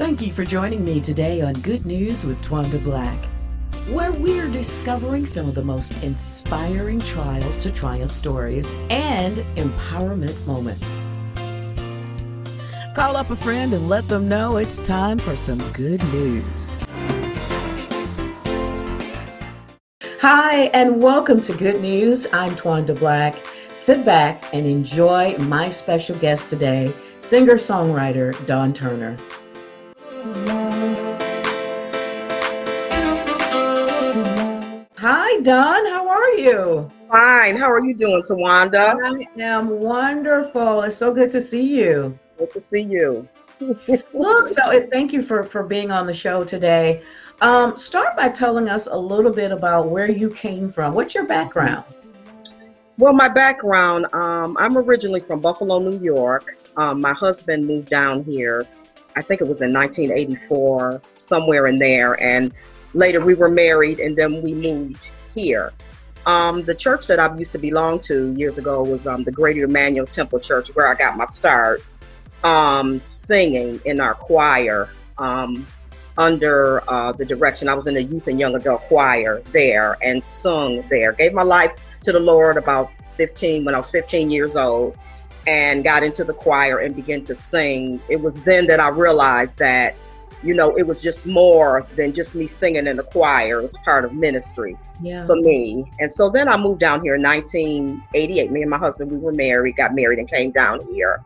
Thank you for joining me today on Good News with Twanda Black, where we're discovering some of the most inspiring trials to triumph stories and empowerment moments. Call up a friend and let them know it's time for some good news. Hi, and welcome to Good News. I'm Twanda Black. Sit back and enjoy my special guest today, singer songwriter Dawn Turner. Hi, Dawn. How are you? Fine. How are you doing, Tawanda? I am wonderful. It's so good to see you. Good to see you. Look, so thank you for for being on the show today. Um, start by telling us a little bit about where you came from. What's your background? Well, my background, um, I'm originally from Buffalo, New York. Um, my husband moved down here, I think it was in 1984, somewhere in there. And later we were married and then we moved here. Um, the church that I used to belong to years ago was um, the Greater Emmanuel Temple Church, where I got my start um, singing in our choir um, under uh, the direction. I was in the youth and young adult choir there and sung there. Gave my life to the Lord about 15 when I was 15 years old and got into the choir and began to sing. It was then that I realized that, you know, it was just more than just me singing in the choir. It was part of ministry yeah. for me. And so then I moved down here in 1988. Me and my husband, we were married, got married and came down here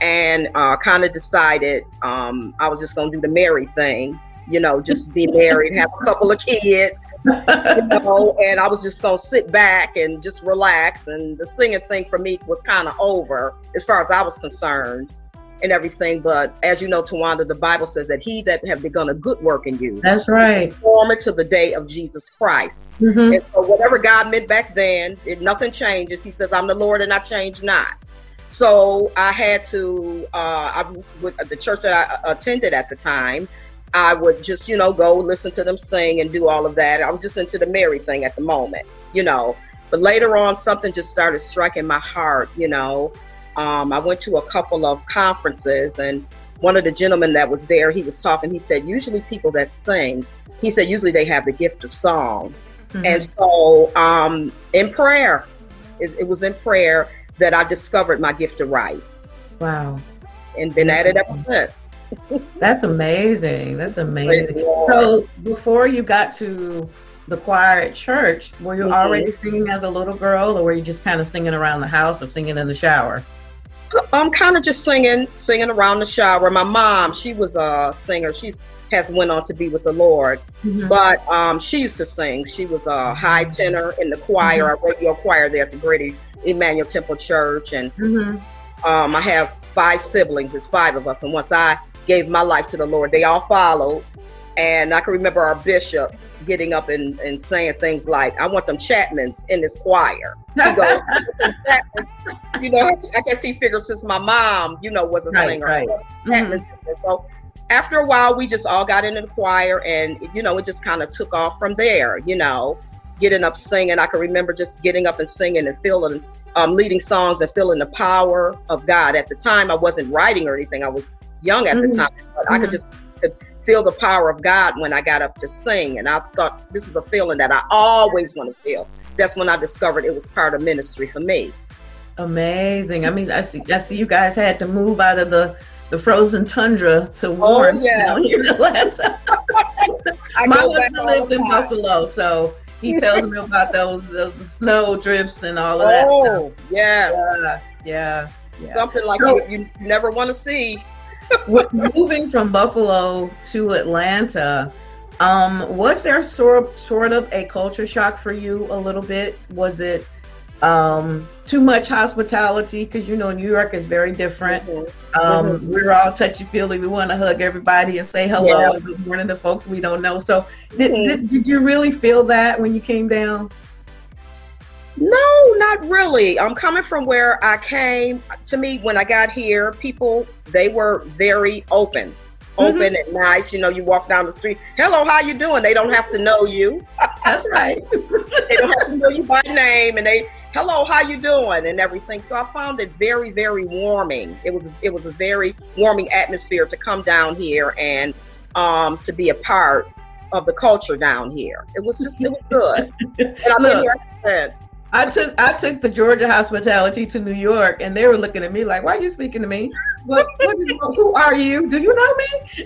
and uh, kind of decided um, I was just going to do the Mary thing you know, just be married, have a couple of kids, you know, and I was just gonna sit back and just relax. And the singing thing for me was kind of over as far as I was concerned and everything. But as you know, Tawanda, the Bible says that he that have begun a good work in you. That's right. Form it to the day of Jesus Christ. Mm-hmm. And so whatever God meant back then, nothing changes. He says, I'm the Lord and I change not. So I had to, uh, I, with the church that I attended at the time, I would just, you know, go listen to them sing and do all of that. I was just into the Mary thing at the moment, you know. But later on, something just started striking my heart, you know. Um, I went to a couple of conferences, and one of the gentlemen that was there, he was talking. He said, usually people that sing, he said, usually they have the gift of song. Mm-hmm. And so, um, in prayer, it, it was in prayer that I discovered my gift to write. Wow. And been at it ever since. That's amazing. That's amazing. So before you got to the choir at church, were you mm-hmm. already singing as a little girl, or were you just kind of singing around the house or singing in the shower? I'm kind of just singing, singing around the shower. My mom, she was a singer. She has went on to be with the Lord, mm-hmm. but um, she used to sing. She was a high tenor in the choir, mm-hmm. a radio choir there at the Greater Emmanuel Temple Church, and mm-hmm. um, I have five siblings. It's five of us, and once I gave my life to the Lord. They all followed. And I can remember our bishop getting up and, and saying things like, I want them Chapmans in this choir. He goes, you know, I guess he figured since my mom, you know, was a right, singer. Right. Mm-hmm. So after a while, we just all got into the choir and, you know, it just kind of took off from there, you know, getting up singing. I can remember just getting up and singing and feeling, um, leading songs and feeling the power of God. At the time, I wasn't writing or anything. I was young at mm-hmm. the time, but mm-hmm. I could mm-hmm. just could feel the power of God when I got up to sing. And I thought this is a feeling that I always want to feel. That's when I discovered it was part of ministry for me. Amazing. I mean, I see, I see you guys had to move out of the the frozen tundra to warm oh, yeah. here in Atlanta. My husband lived in Buffalo, so he tells me about those, those snow drifts and all of that. Oh, yes. yeah, yeah, yeah. Something like so, you, you never want to see moving from Buffalo to Atlanta, um, was there sort sort of a culture shock for you a little bit? Was it um, too much hospitality? Because you know New York is very different. Mm-hmm. Um, mm-hmm. We're all touchy feely. We want to hug everybody and say hello yes. and good morning to folks we don't know. So, did, mm-hmm. did did you really feel that when you came down? No, not really. I'm coming from where I came. To me, when I got here, people they were very open. open mm-hmm. and nice. You know, you walk down the street, hello, how you doing? They don't have to know you. That's right. they don't have to know you by name, and they, hello, how you doing, and everything. So I found it very, very warming. It was, it was a very warming atmosphere to come down here and um, to be a part of the culture down here. It was just, it was good. and I've been here since. I took I took the Georgia hospitality to New York, and they were looking at me like, "Why are you speaking to me? What, what is, who are you? Do you know me?"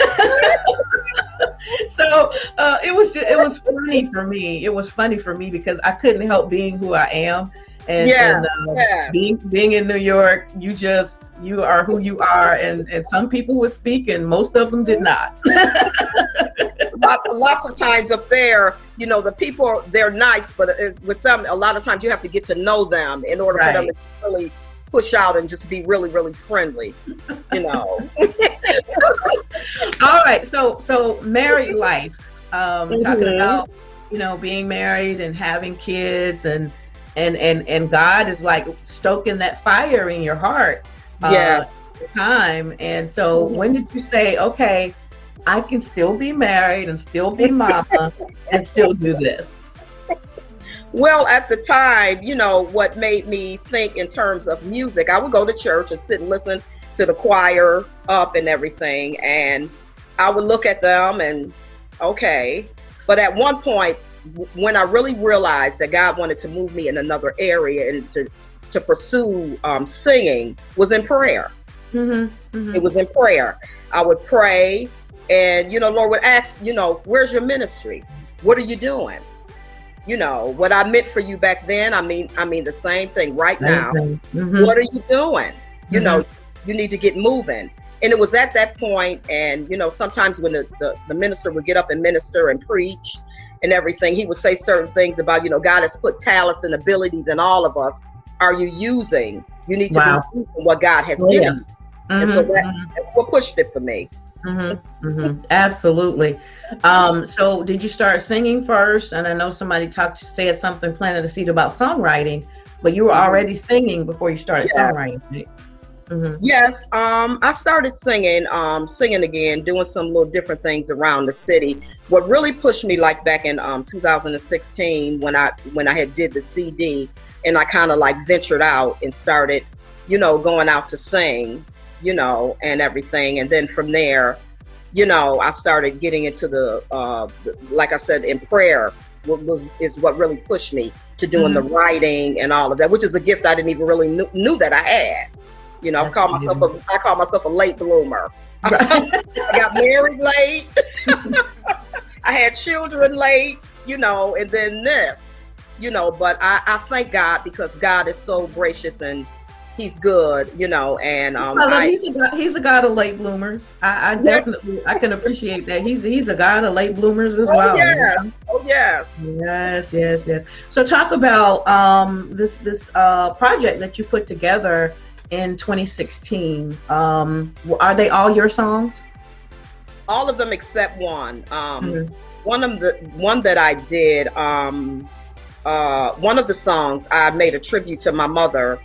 so uh, it was just, it was funny for me. It was funny for me because I couldn't help being who I am, and, yes, and uh, being being in New York, you just you are who you are, and and some people would speak, and most of them did not. lots of times up there, you know, the people they're nice, but with them, a lot of times you have to get to know them in order right. for them to really push out and just be really, really friendly. You know. All right, so so married life, um, mm-hmm. talking about you know being married and having kids and and and and God is like stoking that fire in your heart. Uh, yes. Time and so when did you say okay? I can still be married and still be mama and still do this? Well, at the time, you know, what made me think in terms of music, I would go to church and sit and listen to the choir up and everything. And I would look at them and, okay. But at one point, when I really realized that God wanted to move me in another area and to, to pursue um, singing, was in prayer. Mm-hmm, mm-hmm. It was in prayer. I would pray and, you know, Lord would ask, you know, where's your ministry? What are you doing? You know, what I meant for you back then, I mean, I mean the same thing right now. Mm-hmm. What are you doing? You mm-hmm. know, you need to get moving. And it was at that point, and you know, sometimes when the, the, the minister would get up and minister and preach and everything, he would say certain things about, you know, God has put talents and abilities in all of us. Are you using? You need to wow. be using what God has oh, given. Yeah. Mm-hmm, and so mm-hmm, that, mm-hmm. that's what pushed it for me. Mm-hmm, mm-hmm, absolutely. Um, so, did you start singing first? And I know somebody talked, said something, planted a seed about songwriting, but you were mm-hmm. already singing before you started yeah. songwriting. Mm-hmm. Yes, um, I started singing, um, singing again, doing some little different things around the city. What really pushed me, like back in um, 2016, when I when I had did the CD, and I kind of like ventured out and started, you know, going out to sing you know, and everything. And then from there, you know, I started getting into the, uh, like I said, in prayer was, is what really pushed me to doing mm-hmm. the writing and all of that, which is a gift I didn't even really knew, knew that I had. You know, I call myself a I call myself a late bloomer. I got married late. I had children late, you know, and then this, you know, but I, I thank God because God is so gracious and he's good, you know, and um, well, I, he's a god, he's a god of late bloomers. I, I definitely I can appreciate that. He's he's a god of late bloomers as oh, well. Yes. Oh yes. Yes, yes, yes. So talk about um this this uh project that you put together in 2016. Um, are they all your songs? All of them except one. Um, mm-hmm. one of the one that I did. Um, uh, one of the songs I made a tribute to my mother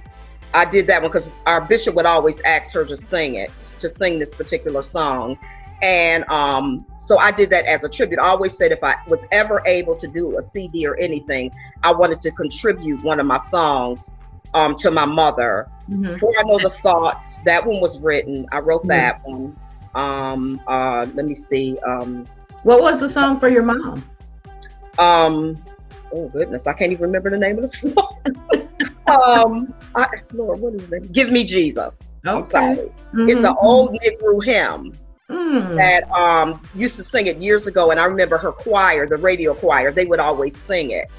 I did that one because our bishop would always ask her to sing it, to sing this particular song. And um, so I did that as a tribute. I always said if I was ever able to do a CD or anything, I wanted to contribute one of my songs um, to my mother. Mm-hmm. Before I know the thoughts, that one was written. I wrote mm-hmm. that one. Um, uh, let me see. Um, what was the song for your mom? Um, oh goodness, I can't even remember the name of the song. um, I, Lord, what is that? Give me Jesus. Okay. I'm sorry. Mm-hmm. It's an old Negro hymn mm. that um used to sing it years ago, and I remember her choir, the radio choir, they would always sing it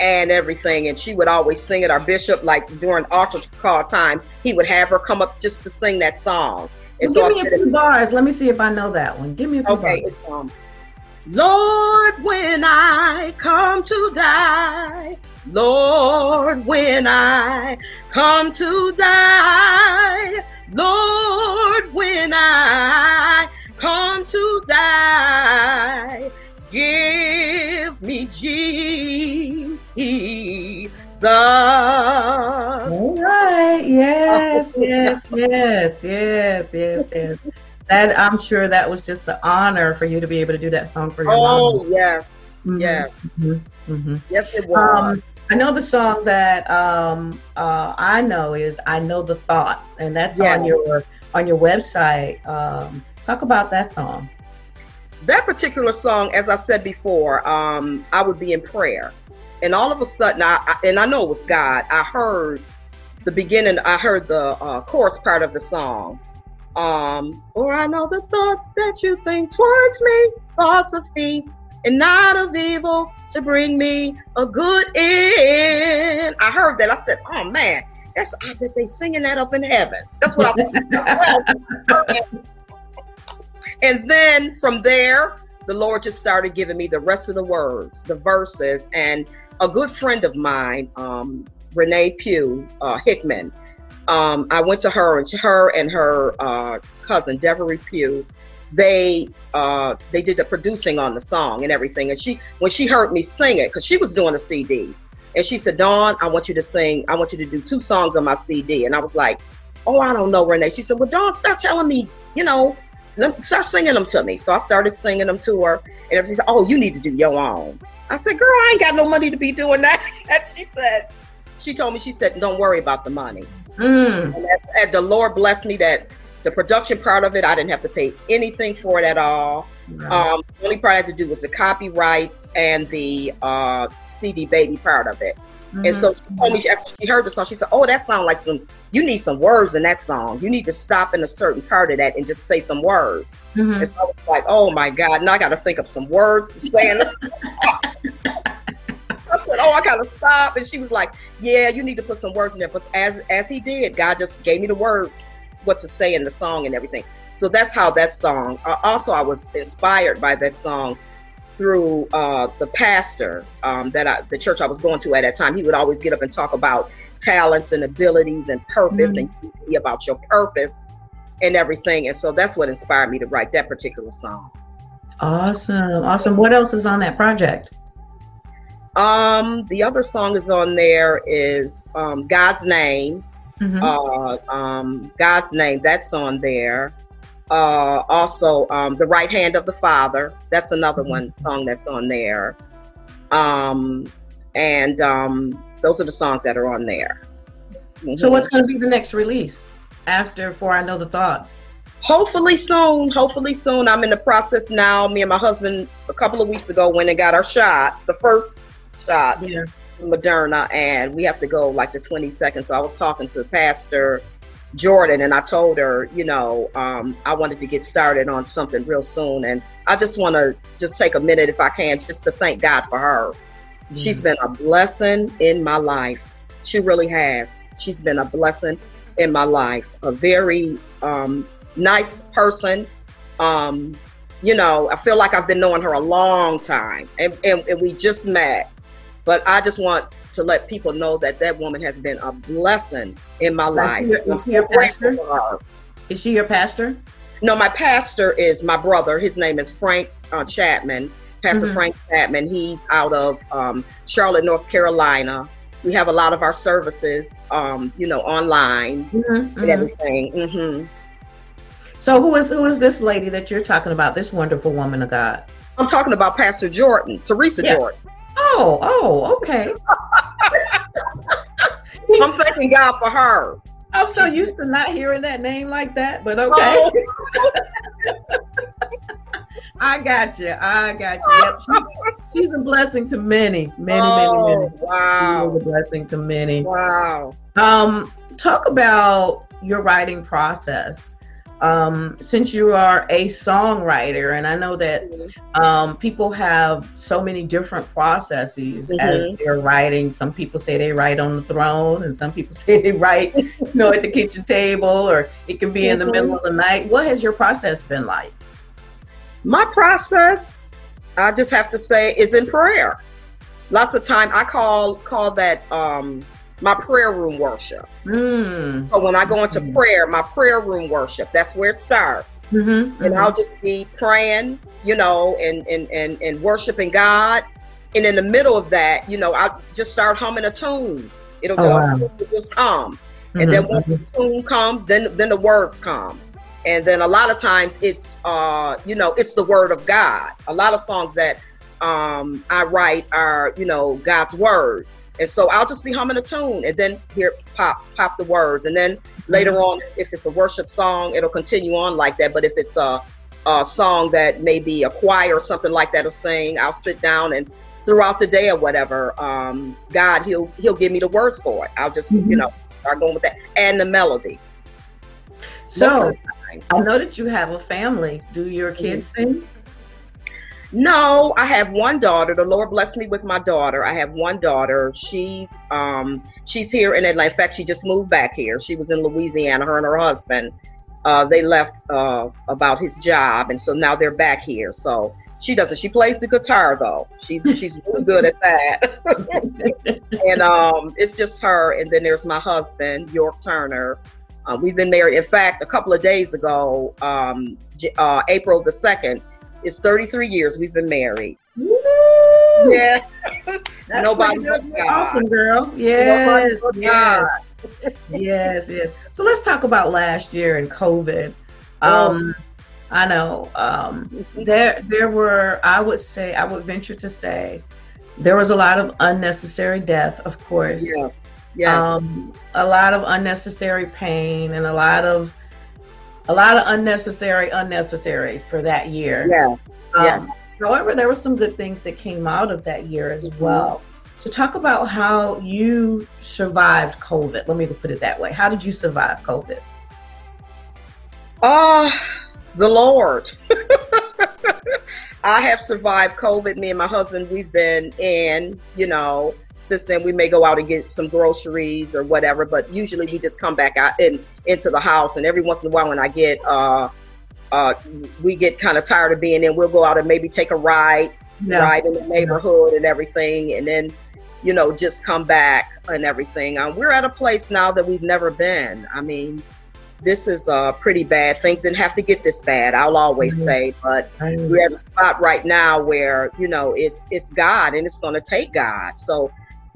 and everything, and she would always sing it. Our bishop, like during altar call time, he would have her come up just to sing that song. And well, so give me a few bars. Let me see if I know that one. Give me a few bars. okay, bars. it's um. Lord, when I come to die, Lord, when I come to die, Lord, when Yes, yes, yes, yes, yes, yes. that I'm sure that was just the honor for you to be able to do that song for your oh, mom. yes. Mhm. Yes. hmm Yes, it was. Um, I know the song that um, uh, I know is "I Know the Thoughts," and that's on your on your website. Um, talk about that song. that particular song, as I said before, um, I would be in prayer, and all of a sudden, I, I and I know it was God. I heard the beginning. I heard the uh, chorus part of the song. Um, for I know the thoughts that you think towards me, thoughts of peace and not of evil, to bring me a good end. I heard that. I said, "Oh man, that's I bet they singing that up in heaven." That's what I. And then from there, the Lord just started giving me the rest of the words, the verses. And a good friend of mine, um, Renee Pugh uh, Hickman, um, I went to her and her and her uh, cousin Devery Pugh. They uh, they did the producing on the song and everything. And she when she heard me sing it, because she was doing a CD, and she said, "Dawn, I want you to sing. I want you to do two songs on my CD." And I was like, "Oh, I don't know, Renee." She said, "Well, Dawn, start telling me, you know." Start singing them to me. So I started singing them to her, and she said, "Oh, you need to do your own." I said, "Girl, I ain't got no money to be doing that." And she said, she told me, she said, "Don't worry about the money." Mm. And, that's, and the Lord blessed me that the production part of it, I didn't have to pay anything for it at all. Right. Um, the only part I had to do was the copyrights and the uh, CD baby part of it. And so she told me she, after she heard the song, she said, "Oh, that sounds like some. You need some words in that song. You need to stop in a certain part of that and just say some words." Mhm. And so I was like, "Oh my God!" Now I got to think of some words to say. I said, "Oh, I gotta stop." And she was like, "Yeah, you need to put some words in there." But as as he did, God just gave me the words, what to say in the song and everything. So that's how that song. Uh, also, I was inspired by that song through uh, the pastor um, that I, the church I was going to at that time. He would always get up and talk about talents and abilities and purpose, and be about your purpose and everything. And so that's what inspired me to write that particular song. Awesome, awesome. What else is on that project? Um, the other song is on there is um, God's Name. Mhm. Uh, um, God's Name. That's on there. Uh, also, um, The Right Hand of the Father. That's another one song that's on there. Um, and um, those are the songs that are on there. So, Mhm. what's going to be the next release after For I Know the Thoughts? Hopefully soon. Hopefully soon. I'm in the process now. Me and my husband a couple of weeks ago went and got our shot, the first shot. Yeah. Moderna, and we have to go like the 22nd. So I was talking to Pastor Jordan, and I told her, you know, um, I wanted to get started on something real soon, and I just want to just take a minute, if I can, just to thank God for her. She's been a blessing in my life. She really has. She's been a blessing in my life. A very um, nice person. Um, you know, I feel like I've been knowing her a long time, and, and, and we just met. But I just want to let people know that that woman has been a blessing in my life. is she your pastor? Is she your pastor? No, my pastor is my brother. His name is Frank uh, Chapman. Pastor Mhm. Frank Chapman. He's out of um, Charlotte, North Carolina. We have a lot of our services, um, you know, online Mhm, and mhm. everything. hmm So, who is who is this lady that you're talking about? This wonderful woman of God. I'm talking about Pastor Jordan, Teresa Yeah. Jordan. Oh, oh, okay. I'm thanking God for her. I'm so used to not hearing that name like that, but okay. Oh, I got you. I got you. Yep. She, she's a blessing to many, many, oh, many, many. She wow. is a blessing to many. Wow. Um, talk about your writing process. Um, since you are a songwriter, and I know that um, people have so many different processes as Mhm. they're writing. Some people say they write on the throne, and some people say they write, you know, at the kitchen table, or it can be in the middle of the night. What has your process been like? My process, I just have to say, is in prayer. Lots of time I call call that um my prayer room worship. Mm. So when I go into Mhm. prayer, my prayer room worship, that's where it starts. Mm-hmm. And I'll just be praying, you know, and, and, and, and worshiping God. And in the middle of that, you know, I just start humming a tune. It'll Oh, wow. just, it'll just come. And then once the tune comes, then then the words come. and then a lot of times it's uh, you know it's the word of God. A lot of songs that um, I write are you know God's word, and so I'll just be humming a tune, and then here pop pop the words, and then later mm-hmm. on, if it's a worship song, it'll continue on like that. But if it's a, a song that maybe a choir or something like that will sing, I'll sit down and throughout the day or whatever, um, God he'll he'll give me the words for it. I'll just mm-hmm. you know start going with that and the melody. So I know that you have a family. Do your kids mm-hmm. sing? No, I have one daughter. The Lord blessed me with my daughter. I have one daughter. She's um she's here in Atlanta. In fact, she just moved back here. She was in Louisiana. Her and her husband. Uh, they left uh, about his job, and so now they're back here. So she doesn't. She plays the guitar though. She's she's really good at that. and um, it's just her. And then there's my husband, York Turner. Uh, we've been married. In fact, a couple of days ago, um, uh, April the second, it's 33 years we've been married. Woo! Yes. Nobody awesome, girl. Yes. Yes. yes. Yes. So let's talk about last year and COVID. Oh. Um. I know um, there there were I would say I would venture to say there was a lot of unnecessary death, of course. Yeah. Yes. Um, a lot of unnecessary pain and a lot of a lot of unnecessary unnecessary for that year. Yeah. Um, yeah. However, there were some good things that came out of that year as mm-hmm. well. So talk about how you survived COVID. Let me put it that way. How did you survive COVID? Uh, the Lord. I have survived COVID. Me and my husband, we've been in, you know, since then we may go out and get some groceries or whatever but usually we just come back out in into the house and every once in a while when i get uh uh we get kind of tired of being in we'll go out and maybe take a ride yeah. ride in the neighborhood and everything and then you know just come back and everything um, we're at a place now that we've never been i mean this is uh, pretty bad. Things didn't have to get this bad. I'll always mm-hmm. say, but mm-hmm. we're at a spot right now where you know it's it's God and it's going to take God. So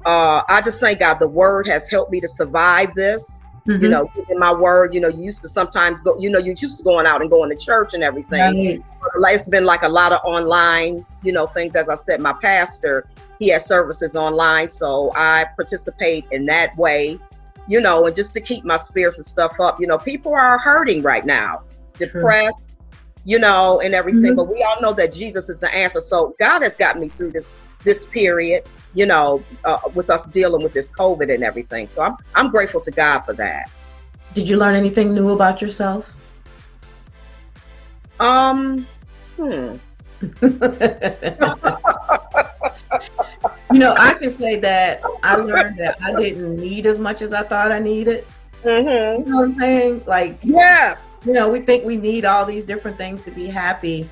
uh, I just thank God the word has helped me to survive this. Mm-hmm. You know, in my word, you know, you used to sometimes go, you know, you used to going out and going to church and everything. Right. It's been like a lot of online, you know, things. As I said, my pastor, he has services online. So I participate in that way, you know, and just to keep my spirits and stuff up. You know, people are hurting right now, depressed, True. you know, and everything. Mm-hmm. But we all know that Jesus is the answer. So God has got me through this this period you know, uh, with us dealing with this COVID and everything. So I'm I'm grateful to God for that. Did you learn anything new about yourself? Um, hmm. you know, I can say that I learned that I didn't need as much as I thought I needed. Mm-hmm. You know what I'm saying? Like, yes. You know, we think we need all these different things to be happy,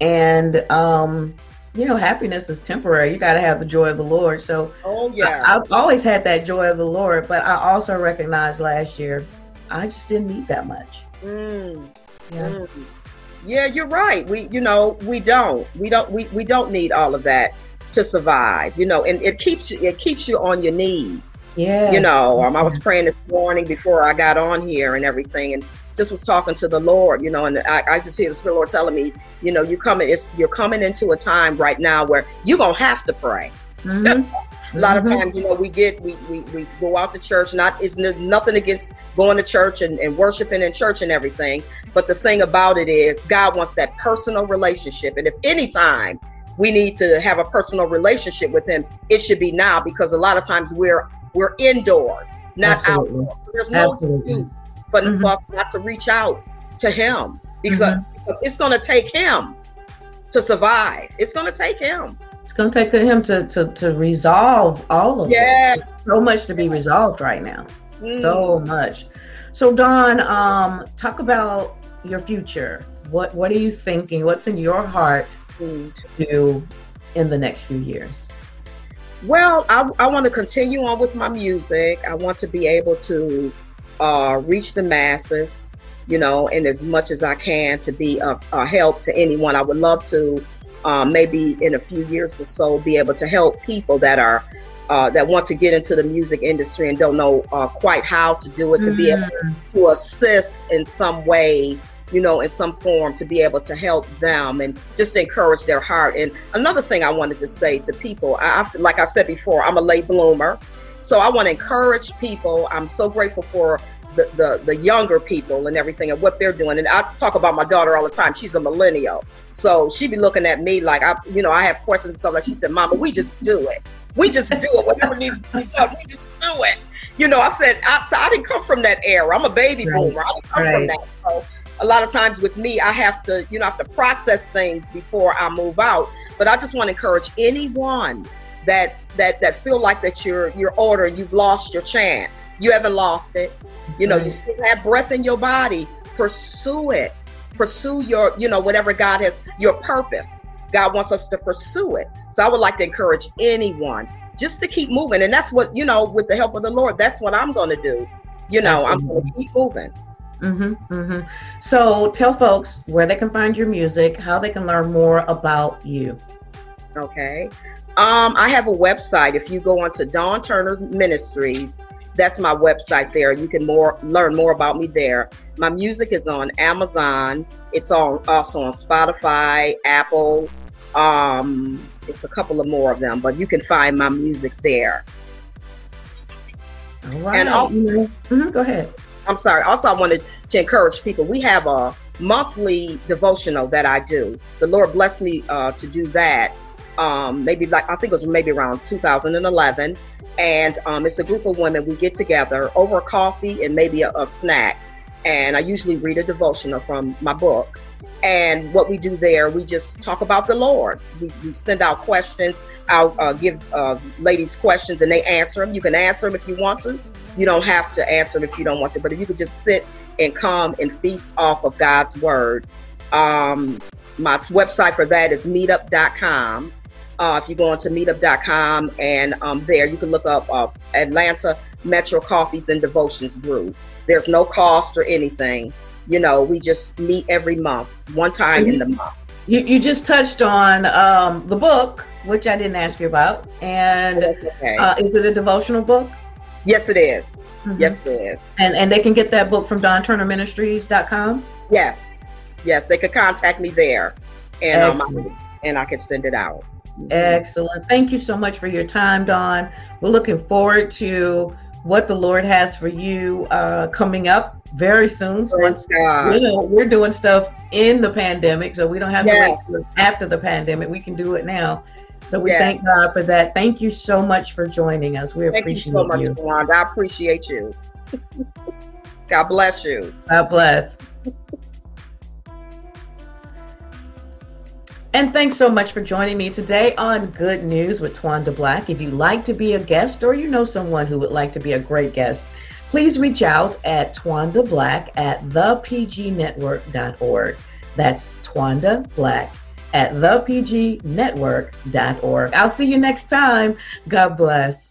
and um, you know, happiness is temporary. You got to have the joy of the Lord. So, oh yeah, I, have always had that joy of the Lord, but I also recognized last year I just didn't need that much. Mm. Yeah. Mm. Yeah, you're right. We, you know, we don't, we don't, we, we don't need all of that to survive. You know, and it keeps you, it keeps you on your knees. Yeah. You know, um, I was praying this morning before I got on here and everything, and just was talking to the Lord, you know, and I, I just hear the Spirit Lord telling me, you know, you coming, it's you're coming into a time right now where you're gonna have to pray. Mm-hmm. a lot mm-hmm. of times, you know, we get we, we, we go out to church. Not is nothing against going to church and, and worshiping in church and everything. But the thing about it is, God wants that personal relationship. And if any time we need to have a personal relationship with Him, it should be now because a lot of times we're we're indoors, not Absolutely. outdoors. There's no Absolutely. excuse for, mm-hmm. for us not to reach out to him because, mm-hmm. because it's going to take him to survive. It's going to take him. It's going to take him to, to, to resolve all of yes. So much to be resolved right now. Mm. So much. So Dawn, um, talk about your future. What what are you thinking? What's in your heart mm. to do in the next few years? Well, I, I want to continue on with my music. I want to be able to uh, reach the masses, you know, and as much as I can to be a, a help to anyone. I would love to uh, maybe in a few years or so be able to help people that are uh, that want to get into the music industry and don't know uh, quite how to do it, to mm-hmm. be able mm. to assist in some way you know, in some form to be able to help them and just encourage their heart. And another thing I wanted to say to people, I, like I said before, I'm a late bloomer. So I want to encourage people. I'm so grateful for the, the, the younger people and everything and what they're doing. And I talk about my daughter all the time. She's a millennial. So she be looking at me like I, you know, I have questions and stuff like she said, Mama, we just do it. We just do it. Whatever needs to be done, we just do it. You know, I said, I, so I didn't come from that era. I'm a baby right. boomer. I didn't come right. from that. So a lot of times with me, I have to, you know, I have to process things before I move out. But I just want to encourage anyone that's that that feel like that you're you're older, you've lost your chance. You haven't lost it. You know, you still have breath in your body. Pursue it. Pursue your, you know, whatever God has your purpose. God wants us to pursue it. So I would like to encourage anyone just to keep moving. And that's what, you know, with the help of the Lord, that's what I'm going to do. You know, Absolutely. I'm going to keep moving. Mm-hmm, mm-hmm. So tell folks where they can find your music, how they can learn more about you. Okay. Um, I have a website. If you go onto Dawn Turner's Ministries, that's my website there. You can more learn more about me there. My music is on Amazon. It's on also on Spotify, Apple. Um, it's a couple of more of them, but you can find my music there. All right. And also, mm-hmm, go ahead. I'm sorry. Also, I wanted to encourage people. We have a monthly devotional that I do. The Lord blessed me uh, to do that. Um, maybe like I think it was maybe around 2011, and um, it's a group of women. We get together over coffee and maybe a, a snack, and I usually read a devotional from my book. And what we do there, we just talk about the Lord. We, we send out questions. I'll uh, give uh, ladies questions and they answer them. You can answer them if you want to. You don't have to answer them if you don't want to. But if you could just sit and come and feast off of God's word. Um, my website for that is meetup.com. Uh, if you go onto meetup.com and um, there you can look up uh, Atlanta Metro Coffees and Devotions Group. There's no cost or anything you know, we just meet every month, one time so in the month. You, you just touched on um, the book, which I didn't ask you about. And okay. uh, is it a devotional book? Yes, it is. Mm-hmm. Yes, it is. And and they can get that book from DawnTurnerMinistries.com? Yes. Yes, they could contact me there. And, um, and I can send it out. Excellent. Thank you so much for your time, Dawn. We're looking forward to what the Lord has for you uh, coming up very soon. So once you know, we're doing stuff in the pandemic, so we don't have yes. to wait after the pandemic. We can do it now. So we yes. thank God for that. Thank you so much for joining us. We thank appreciate you so much, you. I appreciate you. God bless you. God bless. And thanks so much for joining me today on Good News with Twanda Black. If you'd like to be a guest or you know someone who would like to be a great guest, please reach out at Twanda Black at thepgnetwork.org. That's Twanda Black at thepgnetwork.org. I'll see you next time. God bless.